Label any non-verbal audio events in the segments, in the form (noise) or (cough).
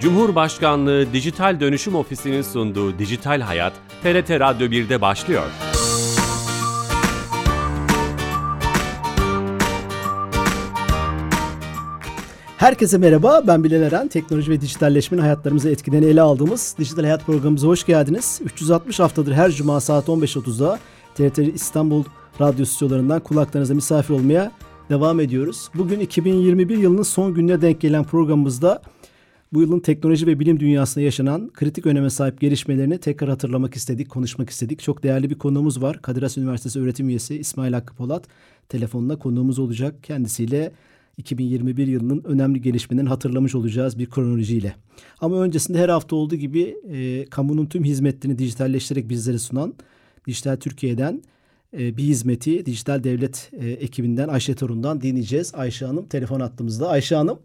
Cumhurbaşkanlığı Dijital Dönüşüm Ofisi'nin sunduğu Dijital Hayat, TRT Radyo 1'de başlıyor. Herkese merhaba, ben Bilal Eren. Teknoloji ve dijitalleşmenin hayatlarımızı etkilerini ele aldığımız Dijital Hayat programımıza hoş geldiniz. 360 haftadır her cuma saat 15.30'da TRT İstanbul radyo stüdyolarından kulaklarınıza misafir olmaya devam ediyoruz. Bugün 2021 yılının son gününe denk gelen programımızda bu yılın teknoloji ve bilim dünyasında yaşanan kritik öneme sahip gelişmelerini tekrar hatırlamak istedik, konuşmak istedik. Çok değerli bir konuğumuz var. Kadir Has Üniversitesi öğretim üyesi İsmail Hakkı Polat telefonla konuğumuz olacak. Kendisiyle 2021 yılının önemli gelişmelerini hatırlamış olacağız bir kronolojiyle. Ama öncesinde her hafta olduğu gibi e, kamunun tüm hizmetlerini dijitalleştirerek bizlere sunan Dijital Türkiye'den e, bir hizmeti Dijital Devlet e, ekibinden Ayşe Torun'dan dinleyeceğiz. Ayşe Hanım telefon attığımızda. Ayşe Hanım.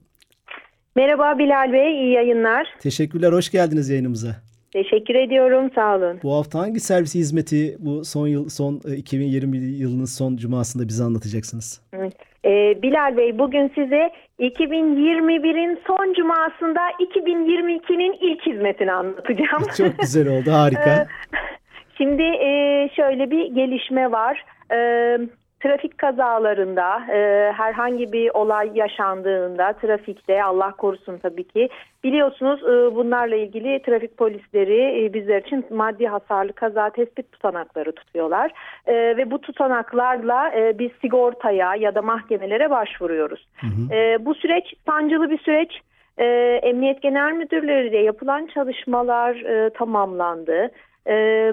Merhaba Bilal Bey, iyi yayınlar. Teşekkürler, hoş geldiniz yayınımıza. Teşekkür ediyorum, sağ olun. Bu hafta hangi servis hizmeti bu son yıl son 2020 yılının son cumasında bize anlatacaksınız? Evet. Ee, Bilal Bey bugün size 2021'in son cumasında 2022'nin ilk hizmetini anlatacağım. (laughs) Çok güzel oldu, harika. (laughs) Şimdi e, şöyle bir gelişme var. Trafik kazalarında e, herhangi bir olay yaşandığında trafikte Allah korusun tabii ki biliyorsunuz e, bunlarla ilgili trafik polisleri e, bizler için maddi hasarlı kaza tespit tutanakları tutuyorlar e, ve bu tutanaklarla e, biz sigortaya ya da mahkemelere başvuruyoruz. Hı hı. E, bu süreç sancılı bir süreç. E, Emniyet Genel Müdürlüğü ile yapılan çalışmalar e, tamamlandı. E,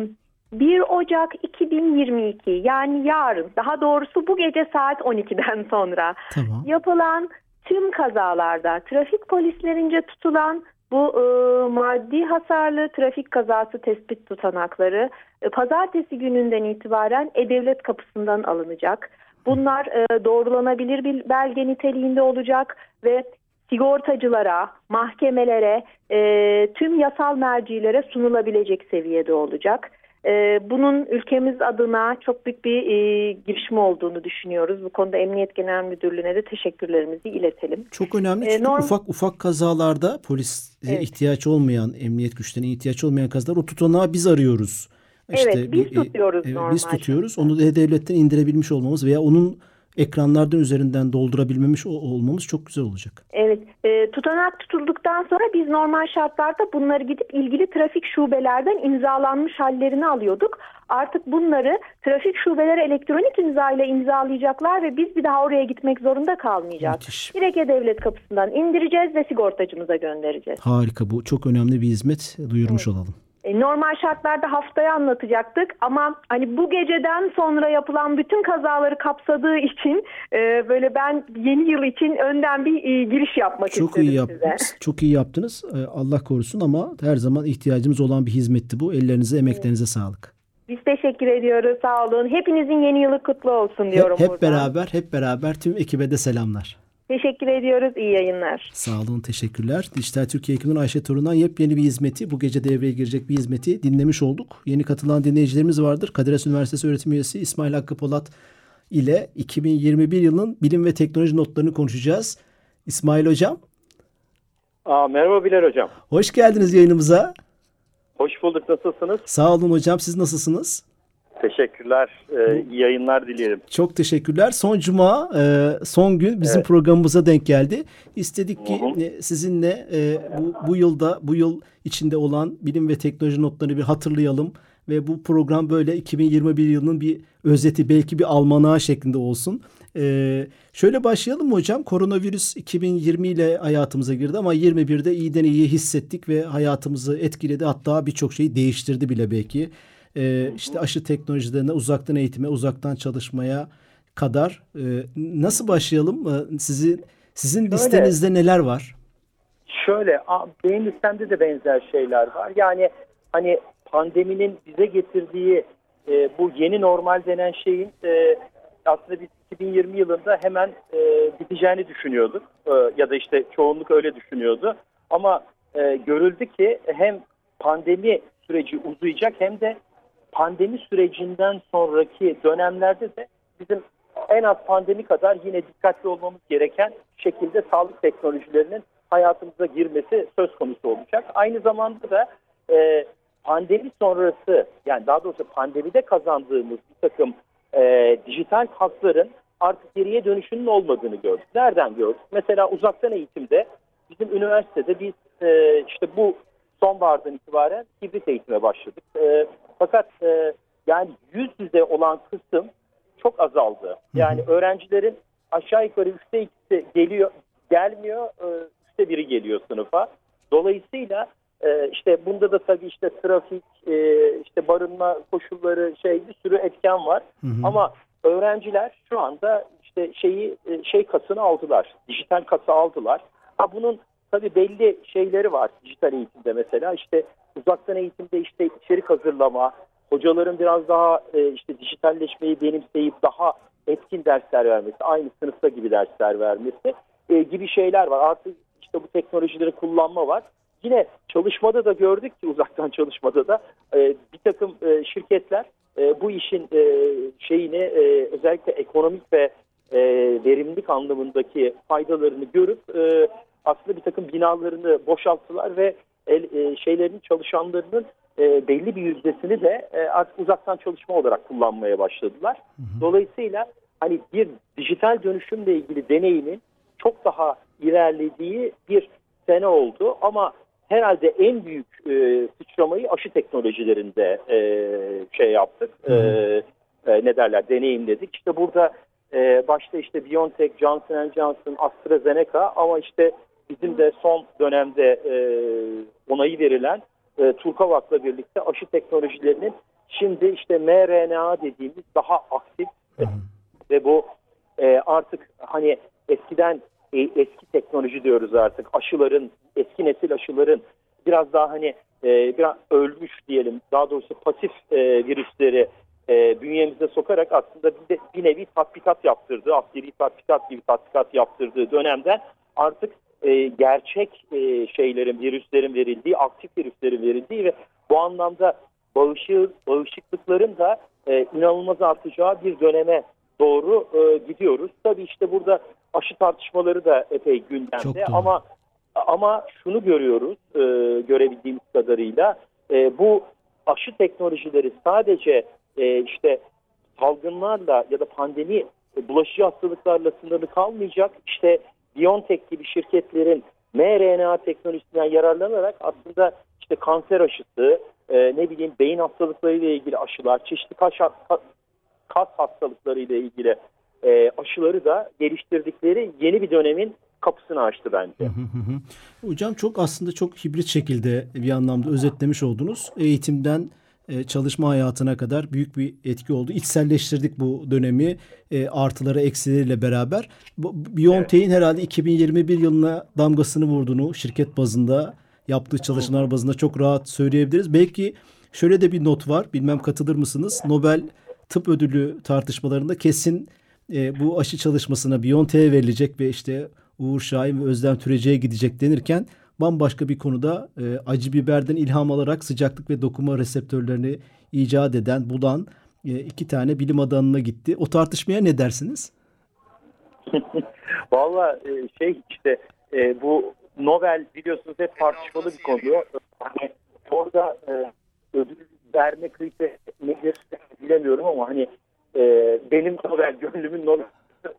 1 Ocak 2022 yani yarın daha doğrusu bu gece saat 12'den (laughs) sonra tamam. yapılan tüm kazalarda trafik polislerince tutulan bu e, maddi hasarlı trafik kazası tespit tutanakları e, pazartesi gününden itibaren E-Devlet kapısından alınacak. Bunlar e, doğrulanabilir bir belge niteliğinde olacak ve sigortacılara, mahkemelere, e, tüm yasal mercilere sunulabilecek seviyede olacak. Ee, bunun ülkemiz adına çok büyük bir e, girişim olduğunu düşünüyoruz. Bu konuda Emniyet Genel Müdürlüğü'ne de teşekkürlerimizi iletelim. Çok önemli ee, çünkü norm... ufak ufak kazalarda polis evet. ihtiyaç olmayan, emniyet güçlerine ihtiyaç olmayan kazalar o tutanağı biz arıyoruz. İşte evet biz bir, e, tutuyoruz e, normal. Biz tutuyoruz. Onu da devletten indirebilmiş olmamız veya onun ekranlardan üzerinden doldurabilmemiş olmamız çok güzel olacak. Evet. E, tutanak tutulduktan sonra biz normal şartlarda bunları gidip ilgili trafik şubelerden imzalanmış hallerini alıyorduk. Artık bunları trafik şubeleri elektronik imza ile imzalayacaklar ve biz bir daha oraya gitmek zorunda kalmayacağız. Müthiş. Direkt devlet kapısından indireceğiz ve sigortacımıza göndereceğiz. Harika bu. Çok önemli bir hizmet duyurmuş evet. olalım. E, normal şartlarda haftaya anlatacaktık ama hani bu geceden sonra yapılan bütün kazaları kapsadığı için e, böyle ben yeni yıl için önden bir e, giriş yapmak Çok istedim iyi yaptınız. size. (laughs) Çok iyi yaptınız. E, Allah korusun ama her zaman ihtiyacımız olan bir hizmetti bu. Ellerinize, emeklerinize evet. sağlık. Biz teşekkür ediyoruz. Sağ olun. Hepinizin yeni yılı kutlu olsun diyorum hep, hep buradan. beraber, hep beraber tüm ekibe de selamlar. Teşekkür ediyoruz. İyi yayınlar. Sağ olun. Teşekkürler. Dijital Türkiye ekibinden Ayşe Torun'dan yepyeni bir hizmeti, bu gece devreye girecek bir hizmeti dinlemiş olduk. Yeni katılan dinleyicilerimiz vardır. Kadir Has Üniversitesi öğretim üyesi İsmail Hakkı Polat ile 2021 yılının bilim ve teknoloji notlarını konuşacağız. İsmail Hocam. Aa, merhaba Bilal Hocam. Hoş geldiniz yayınımıza. Hoş bulduk. Nasılsınız? Sağ olun hocam. Siz nasılsınız? Teşekkürler. Ee, iyi yayınlar dileyelim. Çok teşekkürler. Son cuma, e, son gün bizim evet. programımıza denk geldi. İstedik ki. E, sizinle e, bu, bu yılda, bu yıl içinde olan bilim ve teknoloji notlarını bir hatırlayalım. Ve bu program böyle 2021 yılının bir özeti, belki bir almanağı şeklinde olsun. Ee, şöyle başlayalım mı hocam? Koronavirüs 2020 ile hayatımıza girdi ama 21'de iyiden iyiye hissettik ve hayatımızı etkiledi. Hatta birçok şeyi değiştirdi bile belki e, işte aşı teknolojilerine, uzaktan eğitime, uzaktan çalışmaya kadar e, nasıl başlayalım? E, sizin sizin Şöyle, listenizde neler var? Şöyle, benim listemde de benzer şeyler var. Yani hani pandeminin bize getirdiği e, bu yeni normal denen şeyin e, aslında biz 2020 yılında hemen e, biteceğini düşünüyorduk. E, ya da işte çoğunluk öyle düşünüyordu. Ama e, görüldü ki hem pandemi süreci uzayacak hem de pandemi sürecinden sonraki dönemlerde de bizim en az pandemi kadar yine dikkatli olmamız gereken şekilde sağlık teknolojilerinin hayatımıza girmesi söz konusu olacak. Aynı zamanda da e, pandemi sonrası yani daha doğrusu pandemide kazandığımız bir takım e, dijital hakların artık geriye dönüşünün olmadığını gördük. Nereden gördük? Mesela uzaktan eğitimde bizim üniversitede biz e, işte bu sonbahardan itibaren hibrit eğitime başladık. E, fakat e, yani yüz yüze olan kısım çok azaldı. Yani öğrencilerin aşağı yukarı üçte ikisi geliyor, gelmiyor, e, üçte biri geliyor sınıfa. Dolayısıyla e, işte bunda da tabii işte trafik, e, işte barınma koşulları şey bir sürü etken var. Ama öğrenciler şu anda işte şeyi e, şey kasını aldılar, dijital kasa aldılar. Ha bunun tabii belli şeyleri var dijital eğitimde mesela işte uzaktan eğitimde işte içerik hazırlama, hocaların biraz daha e, işte dijitalleşmeyi benimseyip daha etkin dersler vermesi, aynı sınıfta gibi dersler vermesi e, gibi şeyler var. Artık işte bu teknolojileri kullanma var. Yine çalışmada da gördük ki uzaktan (laughs) çalışmada da e, bir takım şirketler bu işin şeyini özellikle ekonomik ve e, verimlilik anlamındaki faydalarını görüp aslında bir takım binalarını boşalttılar ve el, e, şeylerin çalışanlarının e, belli bir yüzdesini de e, artık uzaktan çalışma olarak kullanmaya başladılar. Dolayısıyla hani bir dijital dönüşümle ilgili deneyimin çok daha ilerlediği bir sene oldu ama herhalde en büyük e, sıçramayı aşı teknolojilerinde e, şey yaptık. E, e, ne derler deneyimledik. İşte burada e, başta işte BioNTech, Johnson Johnson, AstraZeneca ama işte bizim de son dönemde e, onayı verilen e, Turkavak'la birlikte aşı teknolojilerinin şimdi işte mRNA dediğimiz daha aktif ve bu e, artık hani eskiden e, eski teknoloji diyoruz artık. Aşıların eski nesil aşıların biraz daha hani e, biraz ölmüş diyelim daha doğrusu pasif e, virüsleri e, bünyemize sokarak aslında bir, de, bir nevi tatbikat yaptırdığı askeri tatbikat gibi tatbikat yaptırdığı dönemden artık e, gerçek e, şeylerin virüslerin verildiği aktif virüslerin verildiği ve bu anlamda bağışı, bağışıklıkların da e, inanılmaz artacağı bir döneme doğru e, gidiyoruz. Tabii işte burada aşı tartışmaları da epey gündemde ama ama şunu görüyoruz e, görebildiğimiz kadarıyla e, bu aşı teknolojileri sadece e, işte salgınlarla ya da pandemi e, bulaşıcı hastalıklarla sınırlı kalmayacak. İşte BioNTech gibi şirketlerin mRNA teknolojisinden yararlanarak aslında işte kanser aşısı, e, ne bileyim beyin hastalıkları ile ilgili aşılar, çeşitli kas, kas hastalıkları ilgili e, aşıları da geliştirdikleri yeni bir dönemin kapısını açtı bence. Hı hı hı. Hocam çok aslında çok hibrit şekilde bir anlamda özetlemiş oldunuz. Eğitimden e, çalışma hayatına kadar büyük bir etki oldu. İçselleştirdik bu dönemi e, artıları eksileriyle beraber. BioNTech'in herhalde 2021 yılına damgasını vurduğunu şirket bazında yaptığı çalışmalar bazında çok rahat söyleyebiliriz. Belki şöyle de bir not var. Bilmem katılır mısınız? Nobel Tıp Ödülü tartışmalarında kesin e, bu aşı çalışmasına BioNTech'e verilecek ve işte Uğur Şahin ve Özlem Türeci'ye gidecek denirken bambaşka bir konuda e, acı biberden ilham alarak sıcaklık ve dokuma reseptörlerini icat eden, bulan e, iki tane bilim adamına gitti. O tartışmaya ne dersiniz? (laughs) Valla e, şey işte e, bu Nobel biliyorsunuz hep tartışmalı bir konu. Hani orada e, ödül verme kriteri nedir bilemiyorum ama hani e, benim Nobel gönlümün Nobel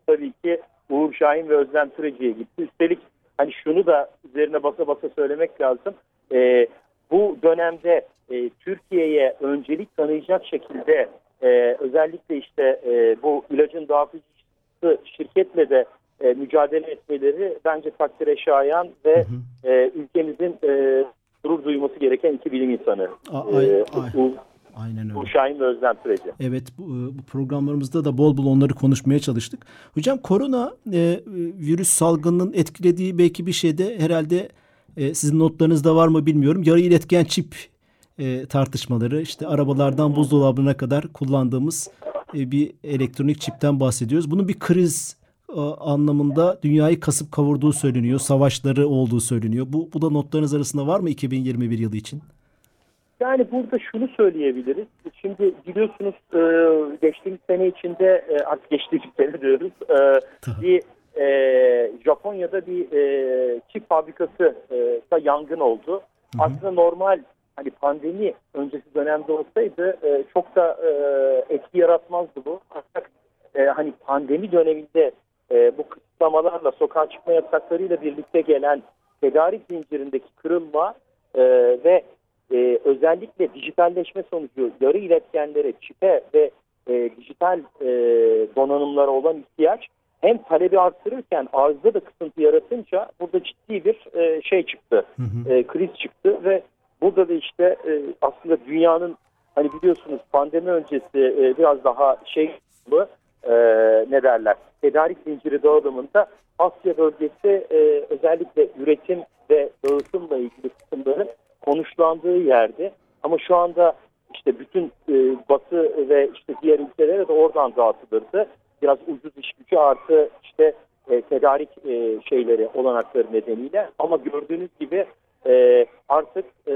tabii ki Uğur Şahin ve Özlem Türeci'ye gitti. Üstelik hani şunu da üzerine basa basa söylemek lazım. E, bu dönemde e, Türkiye'ye öncelik tanıyacak şekilde e, özellikle işte e, bu ilacın dağıtıcısı şirketle de e, mücadele etmeleri bence takdire şayan ve e, ülkemizin e, gurur duyması gereken iki bilim insanı. A- ay- E, ay. Uğur- Aynen öyle. Uğur Şahin ve Özlem Türeci. Evet bu, bu programlarımızda da bol bol onları konuşmaya çalıştık. Hocam korona e, virüs salgınının etkilediği belki bir şey de herhalde e, sizin notlarınızda var mı bilmiyorum. Yarı iletken çip e, tartışmaları işte arabalardan buzdolabına kadar kullandığımız e, bir elektronik çipten bahsediyoruz. Bunun bir kriz e, anlamında dünyayı kasıp kavurduğu söyleniyor. Savaşları olduğu söyleniyor. Bu, bu da notlarınız arasında var mı 2021 yılı için? Yani burada şunu söyleyebiliriz. Şimdi biliyorsunuz e, geçtiğimiz sene içinde e, artık geçtiğimiz (laughs) sene diyoruz. e, bir e, e, Japonya'da bir e, çip fabrikası e, da yangın oldu. Hı hı. Aslında normal hani pandemi öncesi dönemde olsaydı e, çok da e, etki yaratmazdı bu. Ancak e, hani pandemi döneminde e, bu kısıtlamalarla sokağa çıkma yasaklarıyla birlikte gelen tedarik zincirindeki kırılma e, ve e, özellikle dijitalleşme sonucu yarı iletkenlere, çipe ve e, dijital e, donanımlara olan ihtiyaç hem talebi arttırırken arzda da kısıntı yaratınca burada ciddi bir e, şey çıktı, hı hı. E, kriz çıktı ve burada da işte e, aslında dünyanın hani biliyorsunuz pandemi öncesi e, biraz daha şey e, ne derler tedarik zinciri dağılımında Asya bölgesi e, özellikle üretim ve dağıtımla ilgili kısımların konuşlandığı yerde ama şu anda işte bütün e, Batı ve işte diğer ülkelere de oradan dağıtılırdı. Biraz ucuz iş gücü artı işte e, tedarik e, şeyleri olanakları nedeniyle ama gördüğünüz gibi e, artık e,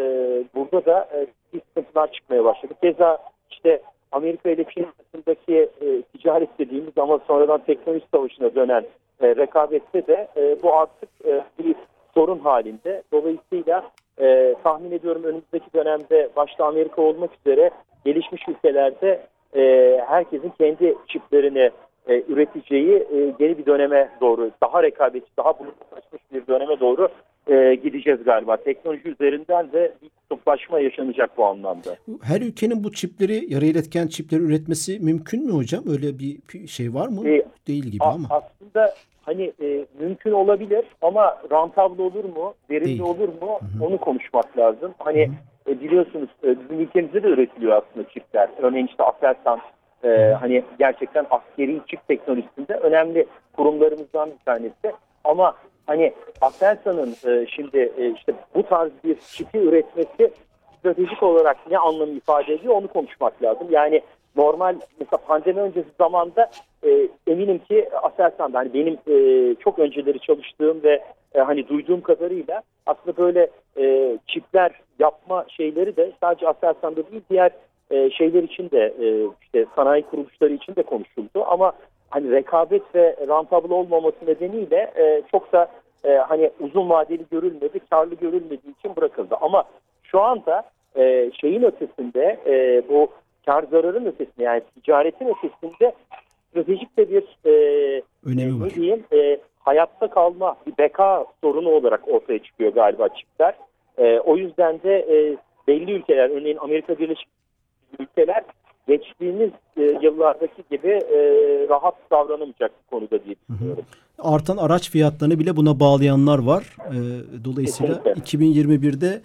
burada da e, sıkıntılar çıkmaya başladı. Keza işte Amerika ile Çin arasındaki e, ticaret dediğimiz ama sonradan teknoloji savaşına dönen e, rekabette de e, bu artık e, bir sorun halinde. Dolayısıyla e, tahmin ediyorum önümüzdeki dönemde başta Amerika olmak üzere gelişmiş ülkelerde e, herkesin kendi çiplerini e, üreteceği e, yeni bir döneme doğru, daha rekabetçi, daha bulutlaşmış bir döneme doğru e, gideceğiz galiba. Teknoloji üzerinden de bir kutuplaşma yaşanacak bu anlamda. Her ülkenin bu çipleri, yarı iletken çipleri üretmesi mümkün mü hocam? Öyle bir şey var mı? E, Değil gibi ama. Aslında hani e, mümkün olabilir ama rantable olur mu, verimli olur mu Hı-hı. onu konuşmak lazım. Hani e, biliyorsunuz e, bizim ülkemizde de üretiliyor aslında çipler. Örneğin işte Aselsan e, hani gerçekten askeri çip teknolojisinde önemli kurumlarımızdan bir tanesi. Ama hani Aselsan'ın e, şimdi e, işte bu tarz bir çipi üretmesi stratejik olarak ne anlamı ifade ediyor onu konuşmak lazım. Yani normal mesela pandemi öncesi zamanda e, eminim ki Aselsan'da hani benim e, çok önceleri çalıştığım ve e, hani duyduğum kadarıyla aslında böyle e, çipler yapma şeyleri de sadece Aselsan'da değil diğer e, şeyler için de e, işte sanayi kuruluşları için de konuşuldu ama hani rekabet ve rentable olmaması nedeniyle e, çok da e, hani uzun vadeli görülmedi, karlı görülmediği için bırakıldı. Ama şu anda e, şeyin ötesinde e, bu kar zararın ötesinde yani ticaretin ötesinde stratejik de bir e, Önemi var. diyeyim e, hayatta kalma bir beka sorunu olarak ortaya çıkıyor galiba çipler. E, o yüzden de e, belli ülkeler örneğin Amerika Birleşik ülkeler geçtiğimiz e, yıllardaki gibi e, rahat davranamayacak konuda diye düşünüyorum. Artan araç fiyatlarını bile buna bağlayanlar var. E, dolayısıyla Kesinlikle. 2021'de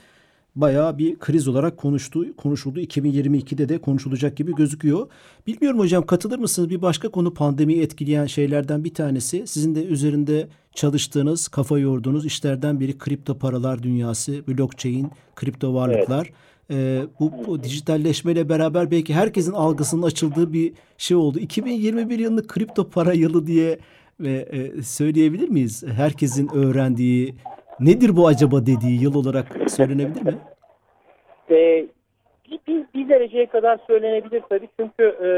bayağı bir kriz olarak konuştu, konuşuldu. 2022'de de konuşulacak gibi gözüküyor. Bilmiyorum hocam katılır mısınız? Bir başka konu pandemiyi etkileyen şeylerden bir tanesi. Sizin de üzerinde çalıştığınız, kafa yorduğunuz işlerden biri kripto paralar dünyası, blockchain, kripto varlıklar. Evet. Ee, bu, bu dijitalleşmeyle beraber belki herkesin algısının açıldığı bir şey oldu. 2021 yılını kripto para yılı diye e, söyleyebilir miyiz? Herkesin öğrendiği, Nedir bu acaba dediği yıl olarak söylenebilir mi? Ee, bir, bir, dereceye kadar söylenebilir tabii. Çünkü e,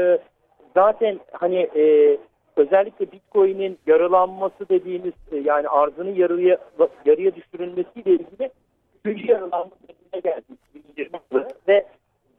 zaten hani e, özellikle Bitcoin'in yarılanması dediğimiz e, yani arzının yarıya yarıya düşürülmesiyle ilgili üçüncü yarılanma geldi 2020 ve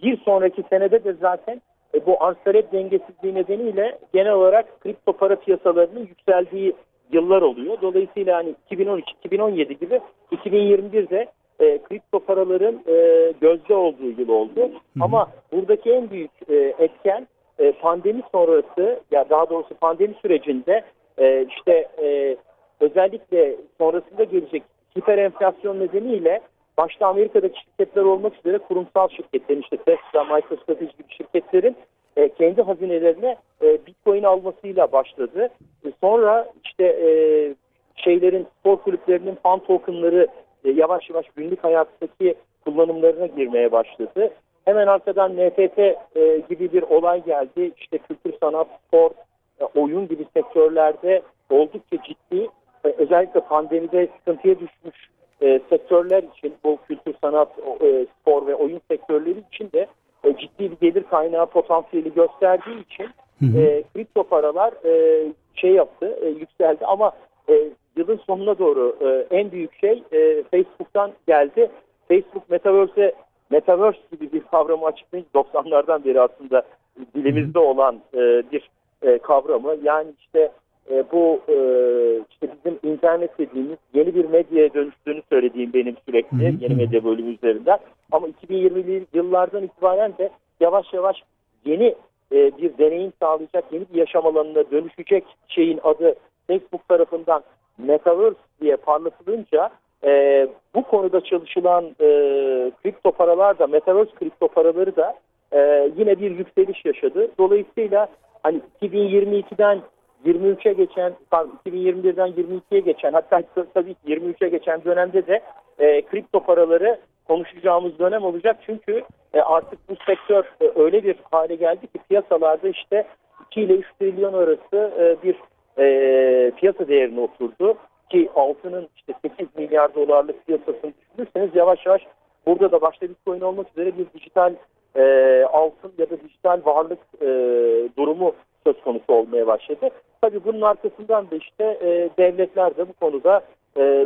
bir sonraki senede de zaten e, bu arz talep dengesizliği nedeniyle genel olarak kripto para piyasalarının yükseldiği yıllar oluyor. Dolayısıyla hani 2013-2017 gibi 2021'de e, kripto paraların e, gözde olduğu yıl oldu. Hı hı. Ama buradaki en büyük e, etken e, pandemi sonrası ya daha doğrusu pandemi sürecinde e, işte e, özellikle sonrasında gelecek hiper enflasyon nedeniyle başta Amerika'daki şirketler olmak üzere kurumsal şirketlerin işte Tesla, MicroStrategy gibi şirketlerin e, kendi hazinelerine e, Bitcoin almasıyla başladı. Sonra işte e, şeylerin spor kulüplerinin fan tokenları e, yavaş yavaş günlük hayattaki kullanımlarına girmeye başladı. Hemen arkadan NFT e, gibi bir olay geldi. İşte kültür, sanat, spor, e, oyun gibi sektörlerde oldukça ciddi e, özellikle pandemide sıkıntıya düşmüş e, sektörler için bu kültür, sanat, e, spor ve oyun sektörleri için de e, ciddi bir gelir kaynağı potansiyeli gösterdiği için hı hı. E, kripto paralar e, şey yaptı, e, yükseldi ama e, yılın sonuna doğru e, en büyük şey e, Facebook'tan geldi. Facebook Metaverse'e Metaverse gibi bir kavramı açıklayınca 90'lardan beri aslında dilimizde olan e, bir e, kavramı. Yani işte e, bu e, işte bizim internet dediğimiz yeni bir medyaya dönüştüğünü söylediğim benim sürekli Hı hı. yeni medya bölümü üzerinden. Ama 2020'li yıllardan itibaren de yavaş yavaş yeni e, bir deneyim sağlayacak, yeni bir yaşam alanına dönüşecek şeyin adı Facebook tarafından Metaverse diye parlatılınca e, bu konuda çalışılan e, kripto paralar da Metaverse kripto paraları da e, yine bir yükseliş yaşadı. Dolayısıyla hani 2022'den 23'e geçen, pardon 2021'den 22'ye geçen hatta tabii ki 23'e geçen dönemde de e, kripto paraları konuşacağımız dönem olacak. Çünkü e, artık bu sektör e, öyle bir hale geldi ki piyasalarda işte 2 ile 3 trilyon arası e, bir piyasa değerine oturdu. Ki altının işte 8 milyar dolarlık piyasasını düşünürseniz yavaş yavaş burada da başta Bitcoin olmak üzere bir dijital altın ya da dijital varlık durumu söz konusu olmaya başladı. Tabii bunun arkasından da işte devletler de bu konuda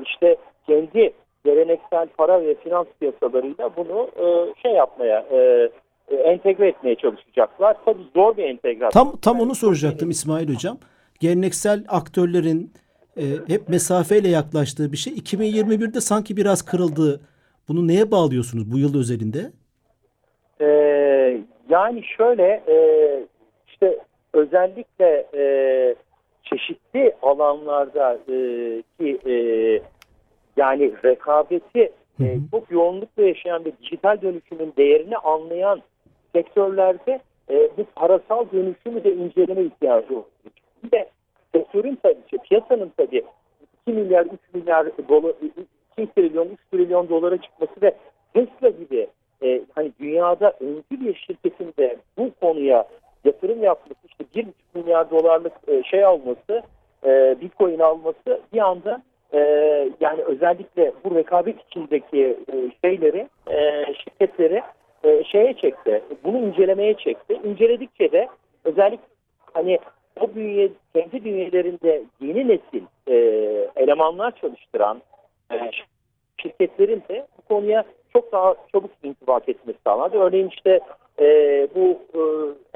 işte kendi geleneksel para ve finans piyasalarıyla bunu e, şey yapmaya, e, e, entegre etmeye çalışacaklar. Tabii zor bir entegrasyon. Tam tam onu soracaktım İsmail Hocam. Geleneksel aktörlerin e, hep mesafeyle yaklaştığı bir şey 2021'de sanki biraz kırıldı. Bunu neye bağlıyorsunuz bu yıl özelinde? Ee, yani şöyle e, işte özellikle e, çeşitli alanlarda e, ki e, yani rekabeti e, çok yoğunlukla yaşayan ve dijital dönüşümün değerini anlayan sektörlerde e, bu parasal dönüşümü de inceleme ihtiyacı olur. Bir de sektörün tabii, piyasanın tabii 2 milyar 3 milyar dolar 2 trilyon 3 trilyon dolara çıkması ve Tesla gibi e, hani dünyada öncü bir şirketin de bu konuya yatırım yapması işte 1,5 milyar dolarlık e, şey alması e, bitcoin alması bir anda e, yani özellikle bu rekabet içindeki e, şeyleri e, şirketleri e, şeye çekti. Bunu incelemeye çekti. İnceledikçe de özellikle hani o bünye, kendi bünyelerinde yeni nesil e, elemanlar çalıştıran e, şirketlerin de bu konuya çok daha çabuk intibak etmesi sağlandı. Örneğin işte e, bu e,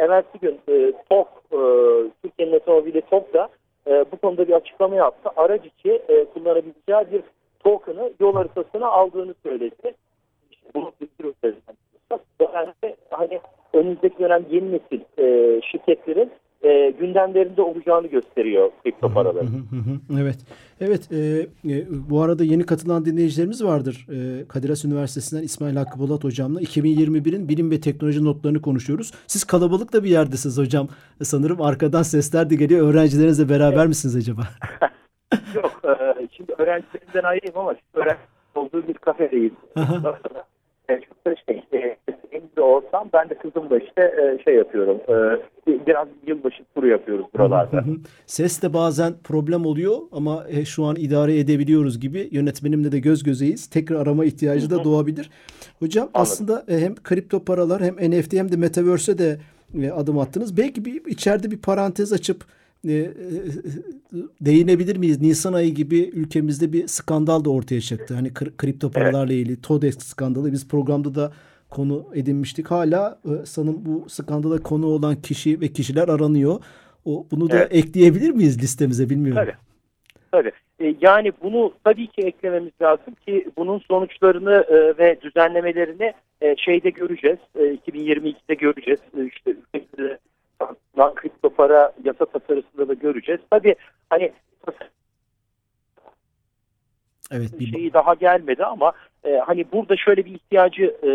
evvelsi gün e, TOK, e, Türkiye'nin otomobili TOK da e, bu konuda bir açıklama yaptı. Araç içi e, kullanabileceği bir token'ı yol haritasına aldığını söyledi. İşte bunu bir hani önümüzdeki dönem yeni nesil e, şirketlerin e, gündemlerinde olacağını gösteriyor kripto paraları. Evet. Evet. e, e, bu arada yeni katılan dinleyicilerimiz vardır. E, Kadir Has Üniversitesi'nden İsmail Hakkı Bolat hocamla 2021'in bilim ve teknoloji notlarını konuşuyoruz. Siz kalabalık da bir yerdesiniz hocam. E, sanırım arkadan sesler de geliyor. Öğrencilerinizle beraber misiniz acaba? (laughs) Yok, e, şimdi öğrencilerimden ayrıyım ama öğrenci olduğu bir kafedeyiz. E, çok da şey, e, ortam. Ben de kızımla işte e, şey yapıyorum. E, biraz yılbaşı turu yapıyoruz buralarda. Hı hı. Ses de bazen problem oluyor ama e, şu an idare edebiliyoruz gibi yönetmenimle de göz gözeyiz. Tekrar arama ihtiyacı da doğabilir. Hocam aslında e, hem kripto paralar hem NFT hem de metaverse'e de e, adım attınız. Belki bir içeride bir parantez açıp e, e, değinebilir miyiz? Nisan ayı gibi ülkemizde bir skandal da ortaya çıktı. Hani kri- kripto paralarla ilgili TODEX skandalı biz programda da konu edinmiştik. Hala e, sanırım bu skandala konu olan kişi ve kişiler aranıyor. O bunu da Evet. ekleyebilir miyiz listemize bilmiyorum. Tabii. Tabii. E, Yani bunu tabii ki eklememiz lazım ki bunun sonuçlarını e, ve düzenlemelerini e, şeyde göreceğiz. E, 2022'de göreceğiz. E, İşte ülkemizde lan kripto para yasa tasarısında da göreceğiz. Tabii hani Evet bir şeyi daha gelmedi ama e, hani burada şöyle bir ihtiyacı e,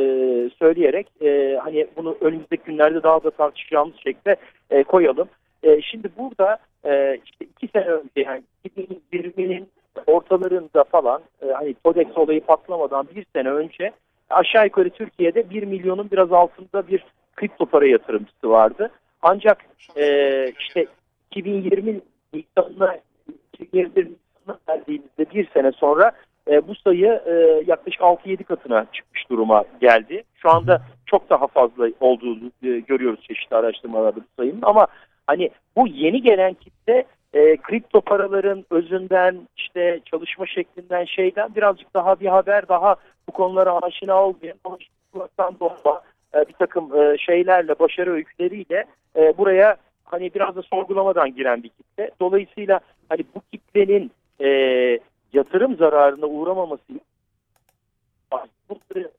söyleyerek e, hani bunu önümüzdeki günlerde daha da tartışacağımız şekilde e, koyalım. E, şimdi burada e, işte iki sene önce yani 2020'nin ortalarında falan e, hani Todex olayı patlamadan bir sene önce aşağı yukarı Türkiye'de 1 milyonun biraz altında bir kripto para yatırımcısı vardı. Ancak e, işte 2020 Nisan'ına 2021 Nisan'ına geldiğimizde bir sene sonra e, bu sayı e, yaklaşık 6-7 katına çıkmış duruma geldi. Şu anda çok daha fazla olduğunu e, görüyoruz çeşitli araştırmalarda bu sayının ama hani bu yeni gelen kitle e, kripto paraların özünden işte çalışma şeklinden şeyden birazcık daha bir haber daha bu konulara aşina olmayan ama kulaktan e, bir takım e, şeylerle başarı öyküleriyle e, buraya hani biraz da sorgulamadan giren bir kitle. Dolayısıyla hani bu kitlenin e, yatırım zararına uğramaması bunları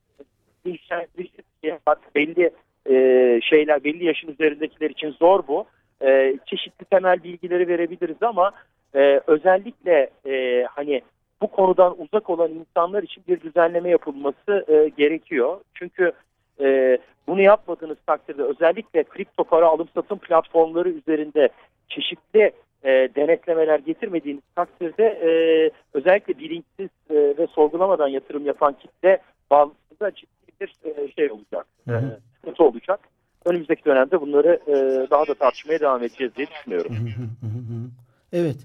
belli e, şeyler belli yaşın üzerindekiler için zor bu. Çeşitli temel bilgileri verebiliriz ama özellikle hani bu konudan uzak olan insanlar için bir düzenleme yapılması e, gerekiyor. Çünkü e, bunu yapmadığınız takdirde özellikle kripto para alım satım platformları üzerinde çeşitli e, denetlemeler getirmediğiniz takdirde e, özellikle bilinçsiz e, ve sorgulamadan yatırım yapan kitle bazısında ciddi bir e, şey olacak. E, sıkıntı olacak. Önümüzdeki dönemde bunları e, daha da tartışmaya devam edeceğiz diye düşünüyorum. evet.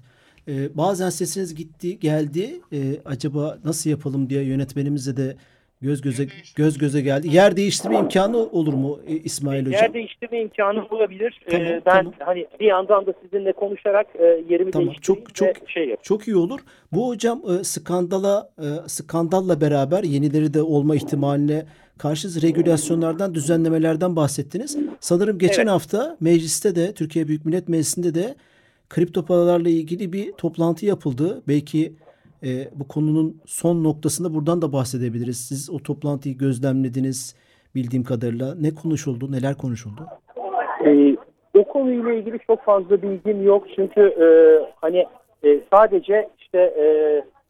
Ee, bazen sesiniz gitti geldi. Ee, acaba nasıl yapalım diye yönetmenimize de göz göze göz göze geldi. Yer değiştirme imkanı olur mu İsmail Hocam? Yer değiştirme imkanı olabilir. Tamam, ee, ben tamam. hani bir yandan da sizinle konuşarak e, yerimi tamam, çok çok şey yapayım. Çok iyi olur. Bu hocam e, skandala e, skandalla beraber yenileri de olma ihtimaline karşı regülasyonlardan, düzenlemelerden bahsettiniz. Sanırım geçen evet. hafta mecliste de Türkiye Büyük Millet Meclisi'nde de kripto paralarla ilgili bir toplantı yapıldı. Belki e, bu konunun son noktasında buradan da bahsedebiliriz. Siz o toplantıyı gözlemlediniz bildiğim kadarıyla. Ne konuşuldu, neler konuşuldu? Ee, o konuyla ilgili çok fazla bilgim yok. Çünkü e, hani e, sadece işte e,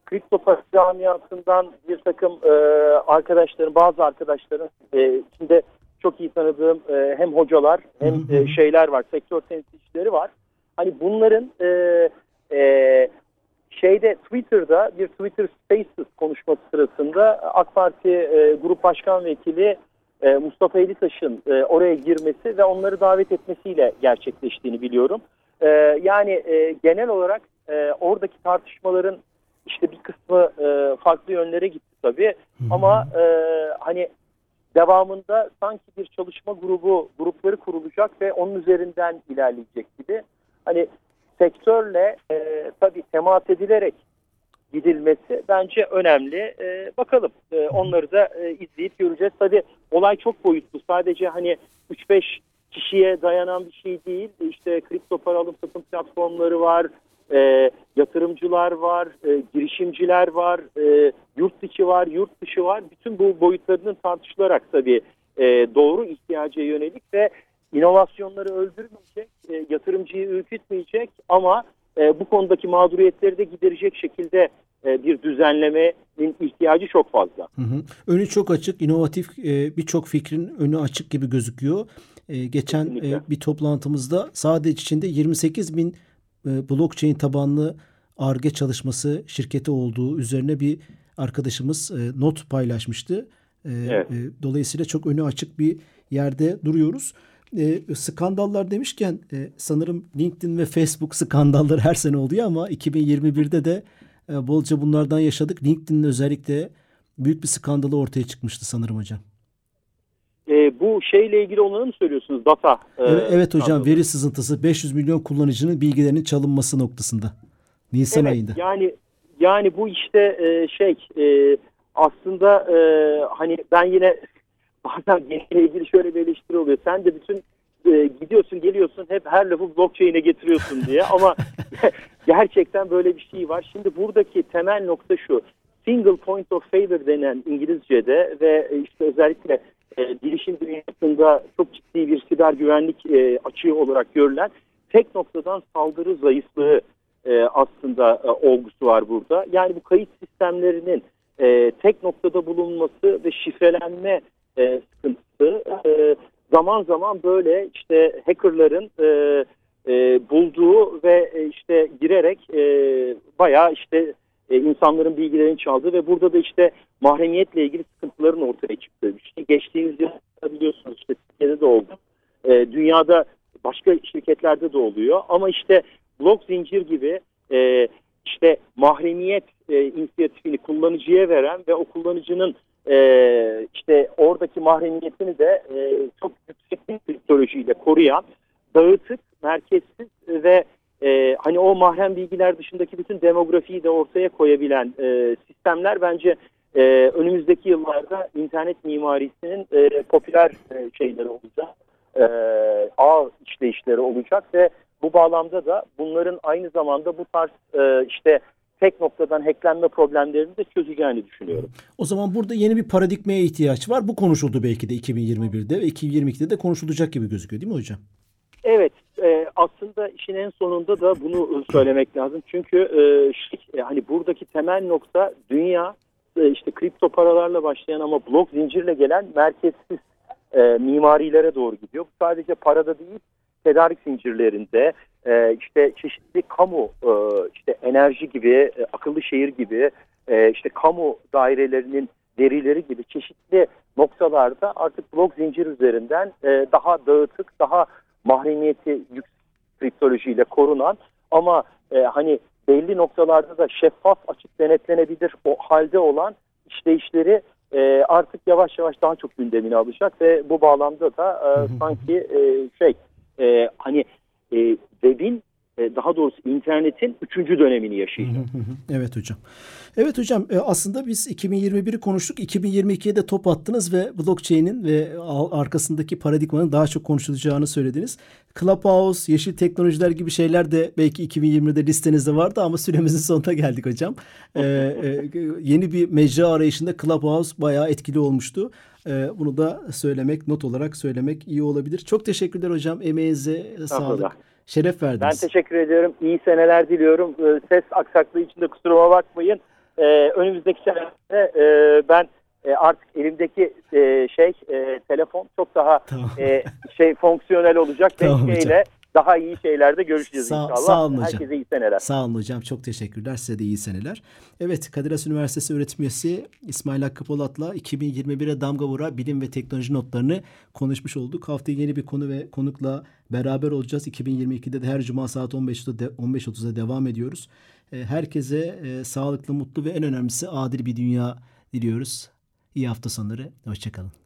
kripto para camiasından bir takım e, arkadaşların, bazı arkadaşların e, içinde çok iyi tanıdığım e, hem hocalar hem e, şeyler var, sektör temsilcileri var. Hani bunların e, e, şeyde Twitter'da bir Twitter Spaces konuşması sırasında AK Parti e, Grup Başkan Vekili e, Mustafa Elitaş'ın e, oraya girmesi ve onları davet etmesiyle gerçekleştiğini biliyorum. E, yani e, genel olarak e, oradaki tartışmaların işte bir kısmı e, farklı yönlere gitti tabii. Ama e, hani devamında sanki bir çalışma grubu grupları kurulacak ve onun üzerinden ilerleyecek gibi. Hani sektörle e, tabii temas edilerek gidilmesi bence önemli. E, bakalım e, onları da e, izleyip göreceğiz. Tabii olay çok boyutlu. Sadece hani 3-5 kişiye dayanan bir şey değil. İşte kripto para alım satım platformları var, e, yatırımcılar var, e, girişimciler var, e, yurt içi var, yurt dışı var. Bütün bu boyutlarının tartışılarak tabii e, doğru ihtiyaca yönelik ve inovasyonları öldürmeyecek, e, yatırımcıyı ürkütmeyecek ama e, bu konudaki mağduriyetleri de giderecek şekilde e, bir düzenlemenin ihtiyacı çok fazla. Hı hı. Önü çok açık, inovatif e, birçok fikrin önü açık gibi gözüküyor. E, geçen e, bir toplantımızda sadece içinde 28 bin e, blockchain tabanlı ARGE çalışması şirketi olduğu üzerine bir arkadaşımız e, not paylaşmıştı. E, evet. e, dolayısıyla çok önü açık bir yerde duruyoruz. E, skandallar demişken e, sanırım LinkedIn ve Facebook skandalları her sene oluyor ama 2021'de de e, bolca bunlardan yaşadık. LinkedIn'in özellikle büyük bir skandalı ortaya çıkmıştı sanırım hocam. E, bu şeyle ilgili olanı mı söylüyorsunuz? Data. E, evet, evet hocam skandalı. veri sızıntısı 500 milyon kullanıcının bilgilerinin çalınması noktasında. Nisan evet, ayında. Yani yani bu işte e, şey e, aslında e, hani ben yine bazen yeniyle ilgili şöyle bir eleştiri oluyor. Sen de bütün e, gidiyorsun geliyorsun hep her lafı blockchain'e getiriyorsun diye ama (laughs) gerçekten böyle bir şey var. Şimdi buradaki temel nokta şu. Single point of failure denen İngilizce'de ve işte özellikle e, bilişim dünyasında çok ciddi bir siber güvenlik e, açığı olarak görülen tek noktadan saldırı zayıflığı e, aslında e, olgusu var burada. Yani bu kayıt sistemlerinin e, tek noktada bulunması ve şifrelenme e, sıkıntısı. E, zaman zaman böyle işte hackerların e, e, bulduğu ve e, işte girerek e, bayağı işte e, insanların bilgilerini çaldı ve burada da işte mahremiyetle ilgili sıkıntıların ortaya çıktığı işte geçtiğimiz yıl biliyorsunuz işte Türkiye'de de oldu. E, dünyada başka şirketlerde de oluyor. Ama işte blok zincir gibi e, işte mahremiyet e, inisiyatifini kullanıcıya veren ve o kullanıcının e, işte oradaki mahremiyetini de e, çok yüksek bir teknolojiyle koruyan dağıtık, merkezsiz ve e, hani o mahrem bilgiler dışındaki bütün demografiyi de ortaya koyabilen e, sistemler bence e, önümüzdeki yıllarda internet mimarisinin e, popüler e, şeyleri olacak. E, ağ işleyişleri olacak ve bu bağlamda da bunların aynı zamanda bu tarz e, işte tek noktadan hacklenme problemlerini de çözeceğini düşünüyorum. O zaman burada yeni bir paradigmaya ihtiyaç var. Bu konuşuldu belki de 2021'de ve 2022'de de konuşulacak gibi gözüküyor değil mi hocam? Evet, e, aslında işin en sonunda da bunu söylemek lazım. Çünkü e, şey, hani buradaki temel nokta dünya e, işte kripto paralarla başlayan ama blok zincirle gelen merkezsiz e, mimarilere doğru gidiyor. Bu sadece parada değil, tedarik zincirlerinde, e, işte çeşitli kamu, e, işte enerji gibi, e, akıllı şehir gibi, e, işte kamu dairelerinin verileri gibi çeşitli noktalarda artık blok zincir üzerinden e, daha dağıtık, daha mahremiyeti yüksek kriptolojiyle korunan ama e, hani belli noktalarda da şeffaf açık denetlenebilir o halde olan işleyişleri e, artık yavaş yavaş daha çok gündemine alacak ve bu bağlamda da e, sanki e, şey e, hani e, web'in e, daha doğrusu internetin üçüncü dönemini yaşayacak. evet hocam. Evet hocam e, aslında biz 2021'i konuştuk. 2022'ye de top attınız ve blockchain'in ve arkasındaki paradigmanın daha çok konuşulacağını söylediniz. Clubhouse, yeşil teknolojiler gibi şeyler de belki 2020'de listenizde vardı ama süremizin sonuna geldik hocam. ee, yeni bir mecra arayışında Clubhouse bayağı etkili olmuştu. Ee, bunu da söylemek, not olarak söylemek iyi olabilir. Çok teşekkürler hocam. Emeğinize sağlık. Şeref verdiniz. Ben teşekkür ediyorum. İyi seneler diliyorum. Ee, ses aksaklığı için de kusuruma bakmayın. Ee, önümüzdeki senelerde e, ben e, artık elimdeki e, şey e, telefon çok daha tamam. e, şey fonksiyonel olacak. (laughs) Tamam ile daha iyi şeylerde görüşeceğiz sağ, inşallah. Sağ olun hocam. Herkese iyi seneler. Sağ olun hocam. Çok teşekkürler. Size de iyi seneler. Evet Kadir Has Üniversitesi öğretim üyesi İsmail Hakkı Polat'la 2021'e damga vura bilim ve teknoloji notlarını konuşmuş olduk. Haftaya yeni bir konu ve konukla beraber olacağız. 2022'de de her cuma saat 15.30'da 15.30'da devam ediyoruz. E, herkese e, sağlıklı, mutlu ve en önemlisi adil bir dünya diliyoruz. İyi hafta sonları. Hoşçakalın.